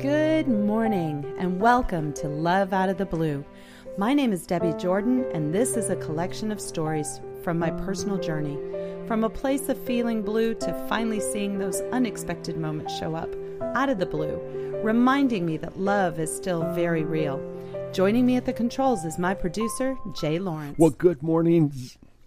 Good morning and welcome to Love Out of the Blue. My name is Debbie Jordan, and this is a collection of stories from my personal journey. From a place of feeling blue to finally seeing those unexpected moments show up out of the blue, reminding me that love is still very real. Joining me at the controls is my producer, Jay Lawrence. Well, good morning.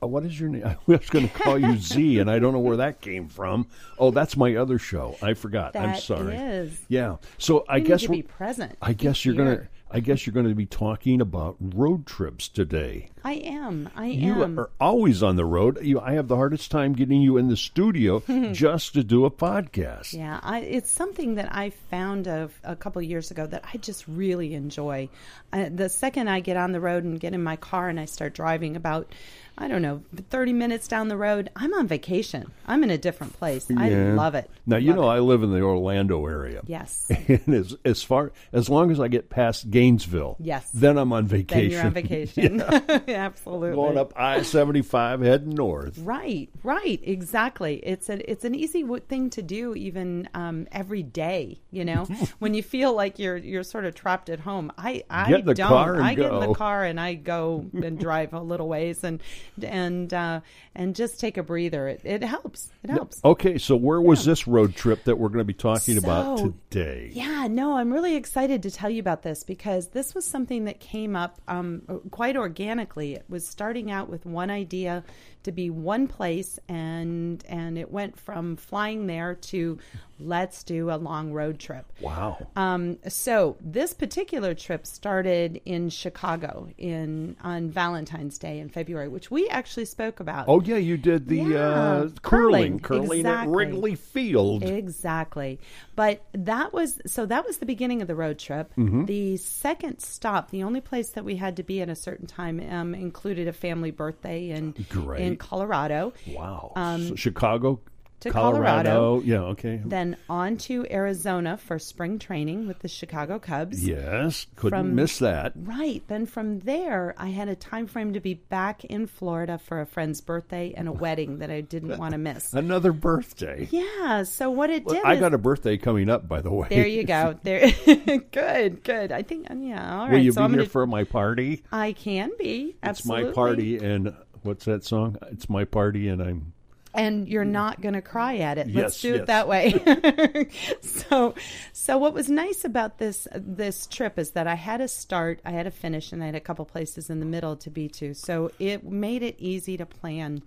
Uh, What is your name? I was going to call you Z, and I don't know where that came from. Oh, that's my other show. I forgot. I'm sorry. is. Yeah. So I need guess be present. I guess you're going to. I guess you're going to be talking about road trips today. I am. I You am. You are always on the road. You, I have the hardest time getting you in the studio just to do a podcast. Yeah, I, it's something that I found a, a couple of years ago that I just really enjoy. I, the second I get on the road and get in my car and I start driving about, I don't know, 30 minutes down the road, I'm on vacation. I'm in a different place. I love it. Now you Love know it. I live in the Orlando area. Yes. And as as far as long as I get past Gainesville, Yes. then I'm on vacation. Then you're on vacation. Absolutely. Going up I seventy five heading north. Right, right, exactly. It's a it's an easy w- thing to do even um, every day. You know, when you feel like you're you're sort of trapped at home. I I Get in the don't. car and I get in the car and I go and drive a little ways and and uh, and just take a breather. It, it helps. It helps. Okay, so where was this road trip that we're going to be talking about today? Yeah, no, I'm really excited to tell you about this because this was something that came up um, quite organically. It was starting out with one idea to be one place, and and it went from flying there to let's do a long road trip. Wow. Um, so this particular trip started in Chicago in on Valentine's Day in February, which we actually spoke about. Oh yeah, you did the Yeah, uh, curling, curling, curling at. Wrigley Field. Exactly. But that was so that was the beginning of the road trip. Mm-hmm. The second stop, the only place that we had to be at a certain time, um, included a family birthday in Great. in Colorado. wow. Um, So Chicago, to Colorado. Yeah. Okay. Then on to Arizona for spring training with the Chicago Cubs. yes. Couldn't From- miss that. Right. Then from there, I had a time frame to be back in Florida for a friend's birthday and a wedding that I didn't want to miss. Another birthday. Yeah. So what it did I is got a birthday coming up, by the way. There you go. There, good, good. I think, yeah. All right. Will you so be I'm here gonna, for my party? I can be Absolutely. It's my party, and what's that song? It's my party, and I'm. and you're not going to cry at it. Let's Yes, do it yes. that way. so, so what was nice about this this trip is that I had a start, I had a finish, and I had a couple places in the middle to be to. So it made it easy to plan.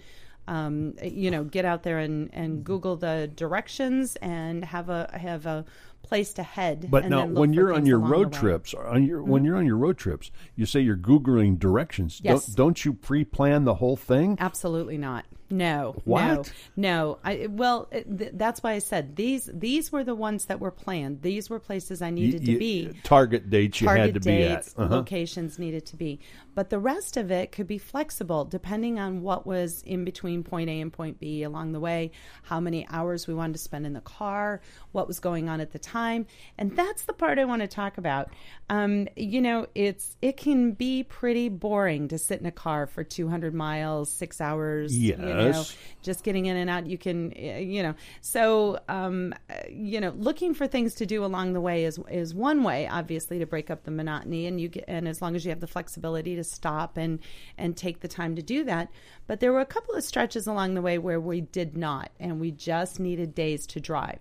Um, you know, get out there and, and Google the directions and have a have a place to head. But and now, when you're on your road trips, on your when you're on your road trips, you say you're googling directions. Yes. Don't, don't you pre-plan the whole thing? Absolutely not. No. What? No. No. I well, th- that's why I said these these were the ones that were planned. These were places I needed You- to be. Target dates you Target had to be dates, at. Uh-huh. locations needed to be. But the rest of it could be flexible depending on what was in between point A and point B along the way, how many hours we wanted to spend in the car, what was going on at the time. And that's the part I want to talk about. Um, you know, it's it can be pretty boring to sit in a car for 200 miles, 6 hours, you know, Yes. just getting in and out you can uh, you know so um uh, you know looking for things to do along the way is is one way obviously to break up the monotony and you get and as long as you have the flexibility to stop and and take the time to do that but there were a couple of stretches along the way where we did not and we just needed days to drive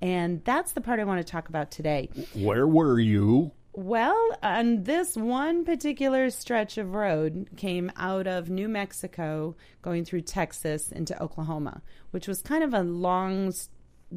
and that's the part I want to talk about today. Where were you? Well, on this one particular stretch of road came out of New Mexico going through Texas into Oklahoma, which was kind of a long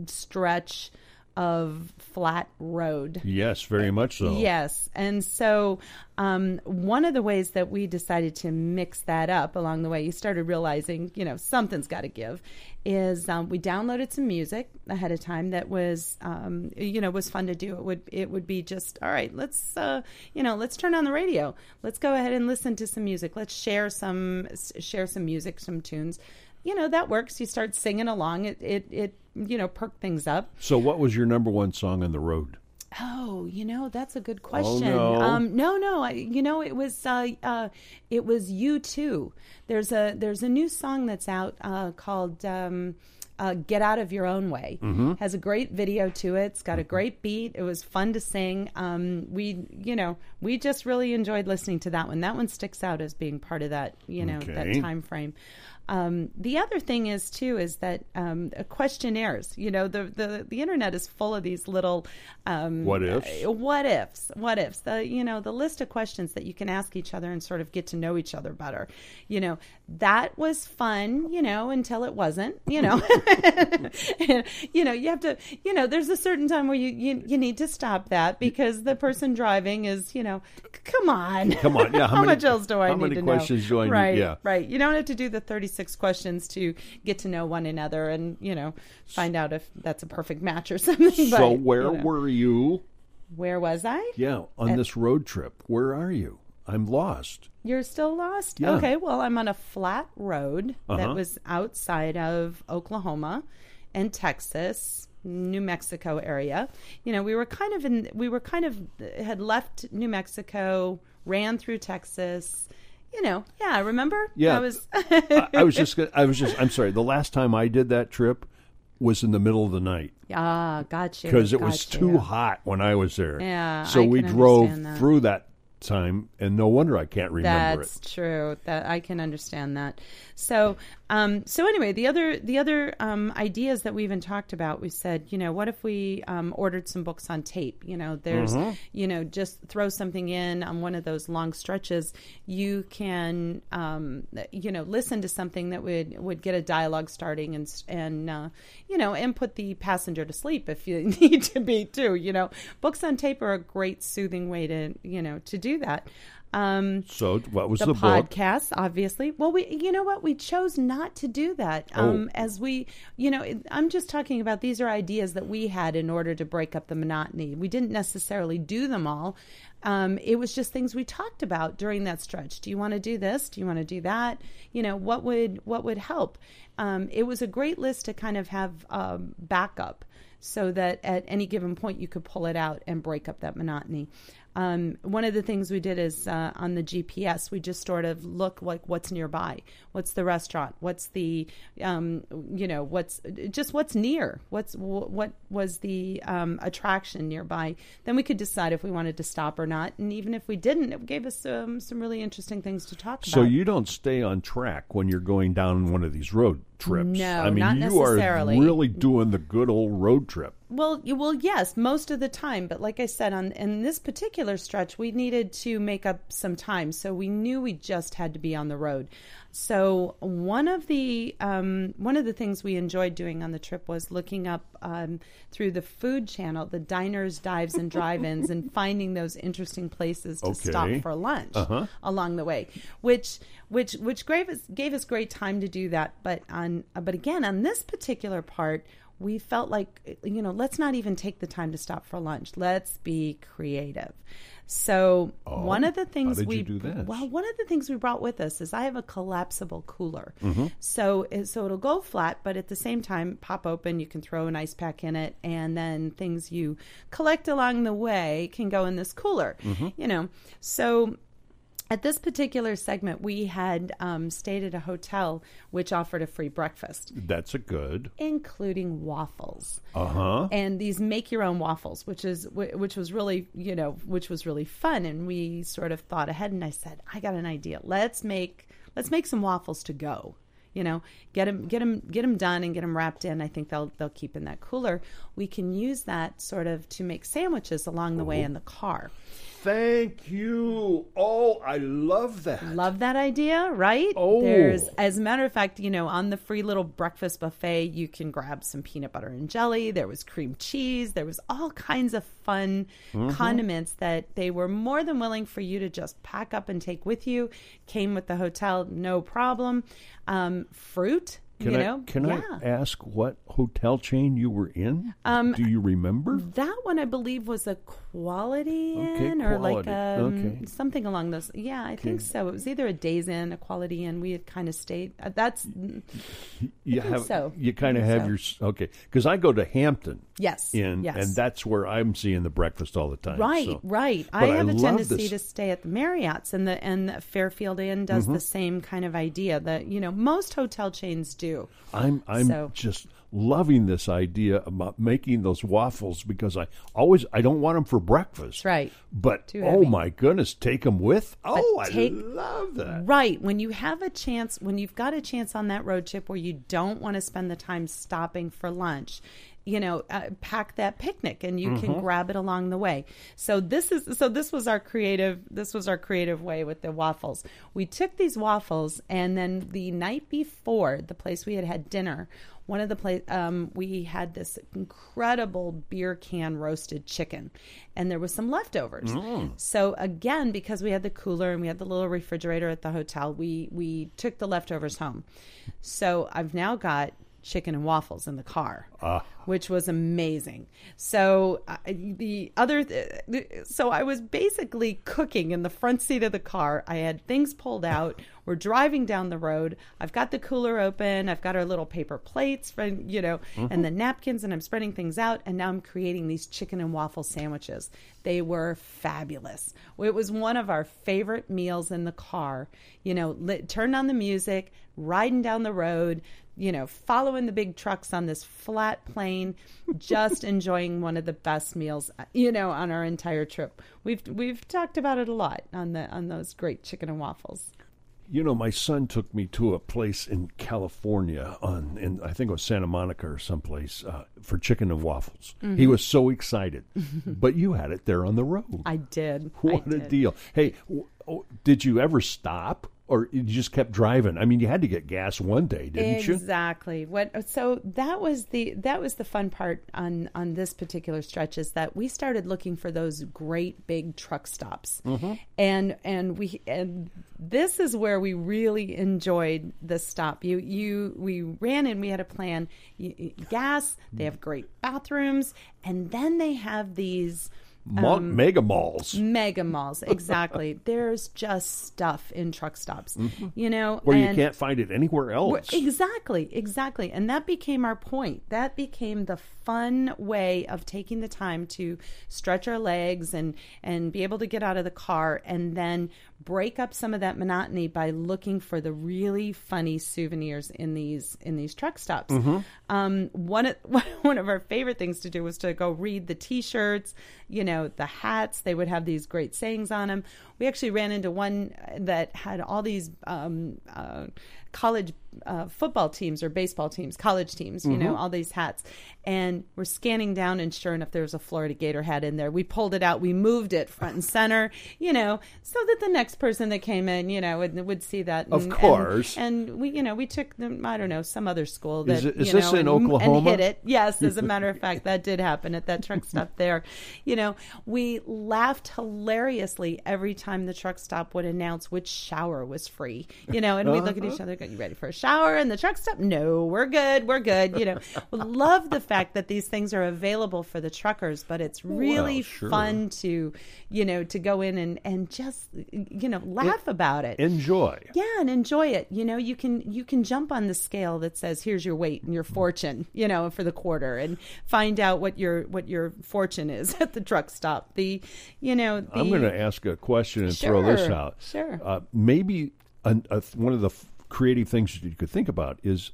stretch of flat road. Yes, very much so. Yes. And so, um, one of the ways that we decided to mix that up along the way, you started realizing, you know, something's got to give, is um, we downloaded some music ahead of time that was, um, you know, was fun to do. It would, it would be just, all right, let's, uh, you know, let's turn on the radio. Let's go ahead and listen to some music. Let's share some, share some music, some tunes. You know, that works. You start singing along. It, it, it, you know, perk things up. So, what was your number one song on the road? Oh, you know that's a good question. no. Um, no, no. I, you know, it was uh, uh, it was U2. There's a there's a new song that's out uh, called um, uh, "Get Out of Your Own Way." Mm-hmm. Has a great video to it. It's got a great beat. It was fun to sing. Um, we, you know, we just really enjoyed listening to that one. That one sticks out as being part of that, you know, Okay. that time frame. Um, the other thing is too is that um, questionnaires. You know, the, the the internet is full of these little um, What ifs? uh, what ifs, what ifs. The you know the list of questions that you can ask each other and sort of get to know each other better. You know, that was fun. You know, until it wasn't. You know, And, you know, you have to. You know, there's a certain time where you you, you need to stop that because the person driving is. You know, come on, Come on, yeah, how how, many- much else do I how need many to questions know? do I need? Right, Yeah. right. You don't have to do the 36 questions to get to know one another and you know find out if that's a perfect match or something. so but, where you know. were you? where was I? Yeah, on this road trip. Where are you? I'm lost. You're still lost? Yeah. Okay, well, I'm on a flat road Uh-huh. that was outside of Oklahoma and Texas, New Mexico area. You know, we were kind of in, we were kind of, had left New Mexico, ran through Texas. You know, yeah, remember? Yeah. I was, I, I was just. gonna- I was just. I'm sorry. The last time I did that trip was in the middle of the night ah, got you. because it was too hot when I was there. Yeah, So I we drove that. through that time, and no wonder I can't remember That's it. true. That I can understand that. So, um, so anyway, the other the other um, ideas that we even talked about, we said, you know, what if we um, ordered some books on tape? You know, there's, Mm-hmm. you know, just throw something in on one of those long stretches. You can, um, you know, listen to something that would would get a dialogue starting and and uh, you know, and put the passenger to sleep if you need to be too. You know, books on tape are a great soothing way to you know to do that. Um, So what was the, the, book? podcast, obviously. Well, we, you know what, we chose not to do that. Oh. Um, as we, you know, I'm just talking about these are ideas that we had in order to break up the monotony. We didn't necessarily do them all. Um, it was just things we talked about during that stretch. Do you want to do this? Do you want to do that? You know, what would what would help? Um, it was a great list to kind of have um, backup so that at any given point you could pull it out and break up that monotony. Um, one of the things we did is uh, on the GPS, we just sort of look like what's nearby, what's the restaurant, what's the, um, you know, what's just what's near, what's wh- what was the um, attraction nearby. Then we could decide if we wanted to stop or not, and even if we didn't, it gave us um, some really interesting things to talk So about. So you don't stay on track when you're going down one of these road trips. No, I mean not you are really doing the good old road trip. Well, you- well, yes, most of the time. But like I said, on in this particular stretch, we needed to make up some time, so we knew we just had to be on the road. So one of the um, one of the things we enjoyed doing on the trip was looking up um, through the food channel, the diners, dives, and drive-ins, and finding those interesting places to stop for lunch Uh-huh. along the way, which which which gave us gave us great time to do that. But on but again on this particular part, we felt like you know let's not even take the time to stop for lunch. Let's be creative. So one of the things Oh, we well one of the things we brought with us is I have a collapsible cooler. Mm-hmm. So it- so it'll go flat, but at the same time pop open. You can throw an ice pack in it, and then things you collect along the way can go in this cooler. Mm-hmm. You know, so at this particular segment, we had um, stayed at a hotel which offered a free breakfast, That's a good. including waffles. Uh huh. and these make your own waffles which is which was really you know which was really fun. And we sort of thought ahead and i said i got an idea. Let's make let's make some waffles to go. You know get them get them get them done and get them wrapped in. I think they'll they'll keep in that cooler. We can use that sort of to make sandwiches along the way in the car Thank you. Oh, I love that. Love that idea, right? Oh. There's, as a matter of fact, you know, on the free little breakfast buffet, you can grab some peanut butter and jelly. There was cream cheese. There was all kinds of fun Mm-hmm. condiments that they were more than willing for you to just pack up and take with you. Came with the hotel, no problem. Um, fruit, Can you I know, can yeah. I ask what hotel chain you were in? Um, Do you remember? That one, I believe, was a Quality Okay, Inn or like Quality. um, Okay. something along those. Yeah, I think so. It was either a Days Inn, a Quality Inn. We had kind of stayed. Uh, that's You think have so. you kind of have so. your okay because I go to Hampton yes, in yes. and that's where I'm seeing the breakfast all the time. Right, so- right. But I I have a tendency this. to stay at the Marriott's, and the and the Fairfield Inn does Mm-hmm. the same kind of idea. That you know most hotel chains do. I'm I'm So- just loving this idea about making those waffles because I always I don't want them for breakfast. right. But oh my goodness, take them with. Oh, take- I love that. Right. When you have a chance, when you've got a chance on that road trip where you don't want to spend the time stopping for lunch, you know, uh, pack that picnic and you Mm-hmm. can grab it along the way. So this is so this was our creative this was our creative way with the waffles. We took these waffles and then the night before the place we had had dinner, one of the place um, we had this incredible beer can roasted chicken and there was some leftovers so again because we had the cooler and we had the little refrigerator at the hotel we we took the leftovers home so i've now got chicken and waffles in the car which was amazing. So uh, the other th- so i was basically cooking in the front seat of the car. I had things pulled out. We're driving down the road. I've got the cooler open. I've got our little paper plates for, you know and the napkins and i'm spreading things out and now i'm creating these chicken and waffle sandwiches. They were fabulous. It was one of our favorite meals in the car. You know lit, turned on the music riding down the road you know following the big trucks on this flat plane just enjoying one of the best meals you know on our entire trip we've we've talked about it a lot on the on those great chicken and waffles You know, my son took me to a place in California on, in I think it was Santa Monica or someplace, uh, for chicken and waffles. Mm-hmm. He was so excited, but you had it there on the road. i did what I a did. deal! Hey, w- oh, did you ever stop, or you just kept driving? I mean, you had to get gas one day, didn't you? exactly what so that was the that was the fun part on on this particular stretch is that we started looking for those great big truck stops Mm-hmm. and and we and this is where we really enjoyed the stop you you we ran and we had a plan you, you- gas they have great bathrooms and then they have these Um, mega malls mega malls exactly there's just stuff in truck stops you know where you can't find it anywhere else. Exactly, exactly. And that became our point. That became the fun way of taking the time to stretch our legs and and be able to get out of the car and then break up some of that monotony by looking for the really funny souvenirs in these in these truck stops. Um, one of one of our favorite things to do was to go read the T-shirts, you know, the hats. They would have these great sayings on them. We actually ran into one that had all these um, uh, college uh, football teams or baseball teams, college teams, you know, all these hats. And we're scanning down, and sure enough, there was a Florida Gator hat in there. We pulled it out, we moved it front and center, you know, so that the next person that came in, you know, would, would see that. Of course. And, and we, you know, we took them, I don't know, some other school that, Is it- is you this know, in and, Oklahoma? and hit it. Yes, as a matter of fact, that did happen at that truck stop there. You know, we laughed hilariously every time the truck stop would announce which shower was free. You know, and we look at each other, "You ready for a shower?" And the truck stop, "No, we're good, we're good." You know, love the fact that these things are available for the truckers, but it's really Well, sure. fun to, you know, to go in and and just you know laugh about it. Enjoy. Yeah, and enjoy it. You know, you can you can jump on the scale that says here's your weight and your fortune, you know, for the quarter and find out what your what your fortune is at the truck stop. The you know, the, I'm going to ask a question and throw this out. sure. Uh, maybe an, a, one of the f- creative things that you could think about is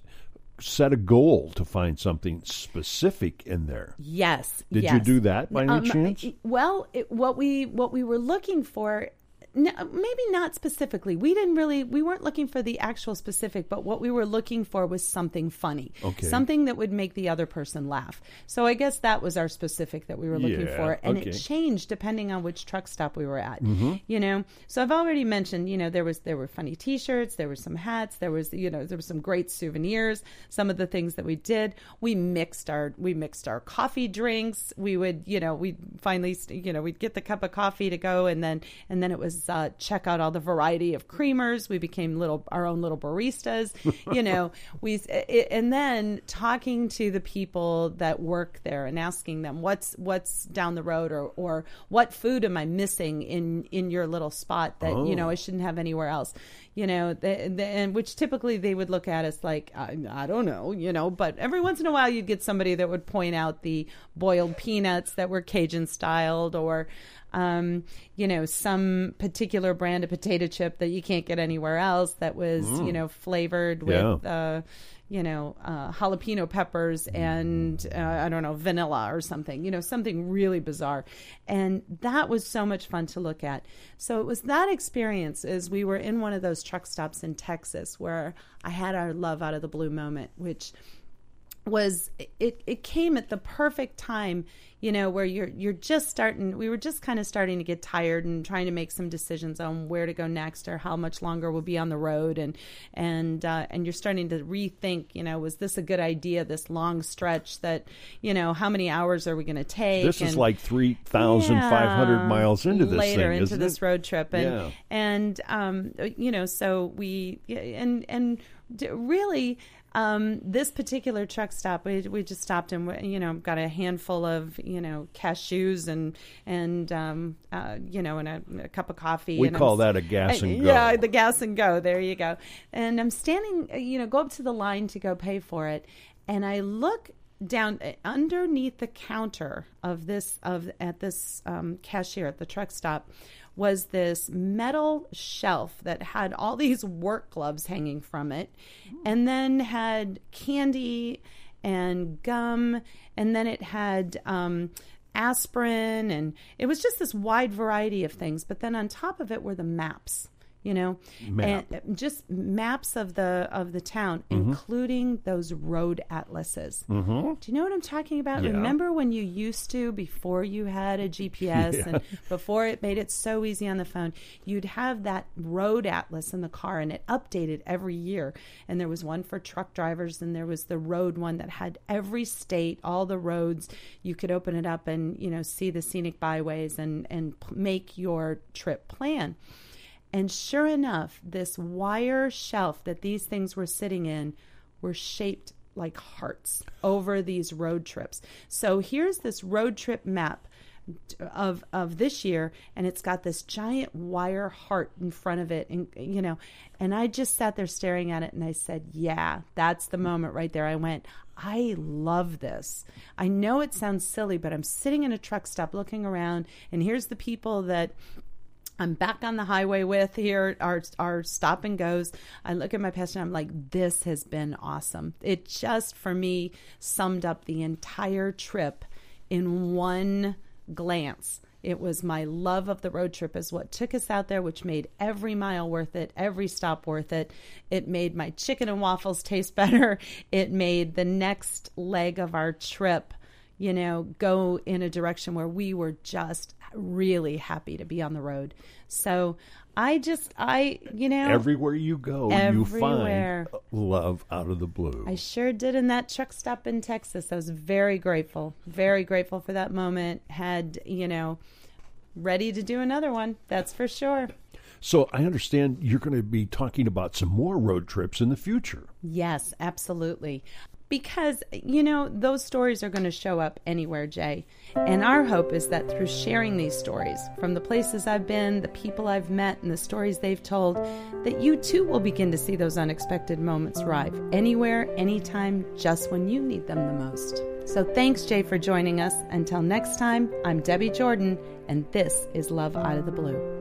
set a goal to find something specific in there. Yes. Did you do that by any Um, chance? Well, it, what we what we were looking for, no, maybe not specifically. We didn't really we weren't looking for the actual specific, but what we were looking for was something funny, Okay. something that would make the other person laugh. So I guess that was our specific that we were looking Yeah, for, and okay. it changed depending on which truck stop we were at. Mm-hmm. You know, so I've already mentioned, you know, there was there were funny T-shirts, there were some hats, there was you know there were some great souvenirs. Some of the things that we did, we mixed our we mixed our coffee drinks. We would you know we finally you know we'd get the cup of coffee to go, and then and then it was uh, check out all the variety of creamers. We became little our own little baristas. you know we it, and then talking to the people that work there and asking them what's what's down the road or or what food am I missing in in your little spot that you know I shouldn't have anywhere else. You know, the, the, and which typically they would look at us like I, I don't know, you know. But every once in a while, you'd get somebody that would point out the boiled peanuts that were Cajun styled, or um, you know, some particular brand of potato chip that you can't get anywhere else that was, you know, flavored with, Yeah. uh, you know, uh, jalapeno peppers and uh, I don't know, vanilla or something, you know, something really bizarre. And that was so much fun to look at. So it was that experience as we were in one of those truck stops in Texas where I had our love out of the blue moment, which was it it came at the perfect time you know where you're you're just starting we were just kind of starting to get tired and trying to make some decisions on where to go next or how much longer we'll be on the road and and uh, and you're starting to rethink you know was this a good idea this long stretch that you know how many hours are we going to take This is like 3,500 yeah, miles into this later thing, into this it? road trip and Yeah. and um you know so we and and really um this particular truck stop we, we just stopped and you know got a handful of you know cashews and and um uh, you know and a, a cup of coffee We and I'm call that a gas and go. yeah the gas and go. There you go. And i'm standing uh, you know go up to the line to go pay for it. And i look down uh, underneath the counter of this of at this um, cashier at the truck stop was this metal shelf that had all these work gloves hanging from it and then had candy and gum and then it had um, aspirin and it was just this wide variety of things but then on top of it were the maps you know? Map. and just maps of the of the town including those road atlases. Mm-hmm. do you know what i'm talking about? Yeah. remember when you used to before you had a gps and before it made it so easy on the phone you'd have that road atlas in the car and it updated every year. And there was one for truck drivers and there was the road one that had every state all the roads. You could open it up and you know see the scenic byways and and p- make your trip plan and sure enough, this wire shelf that these things were sitting in were shaped like hearts over these road trips. So here's this road trip map of of this year and it's got this giant wire heart in front of it and you know and I just sat there staring at it and I said yeah that's the moment right there I went I love this I know it sounds silly but I'm sitting in a truck stop looking around and here's the people that I'm back on the highway with here our our stop and goes. I look at my past and I'm like, this has been awesome. It just for me summed up the entire trip in one glance. It was my love of the road trip is what took us out there, which made every mile worth it, every stop worth it. It made my chicken and waffles taste better. It made the next leg of our trip you know, go in a direction where we were just really happy to be on the road. So I just, I, you know, Everywhere you go, you find love out of the blue. I sure did in that truck stop in Texas. I was very grateful, very grateful for that moment. Had, you know, ready to do another one. That's for sure. so I understand you're going to be talking about some more road trips in the future. Yes, absolutely. Because, you know, those stories are going to show up anywhere, Jay. And our hope is that through sharing these stories from the places I've been, the people I've met, and the stories they've told, that you too will begin to see those unexpected moments arrive anywhere, anytime, just when you need them the most. So thanks, Jay, for joining us. Until next time, I'm Debbie Jordan, and this is Love Out of the Blue.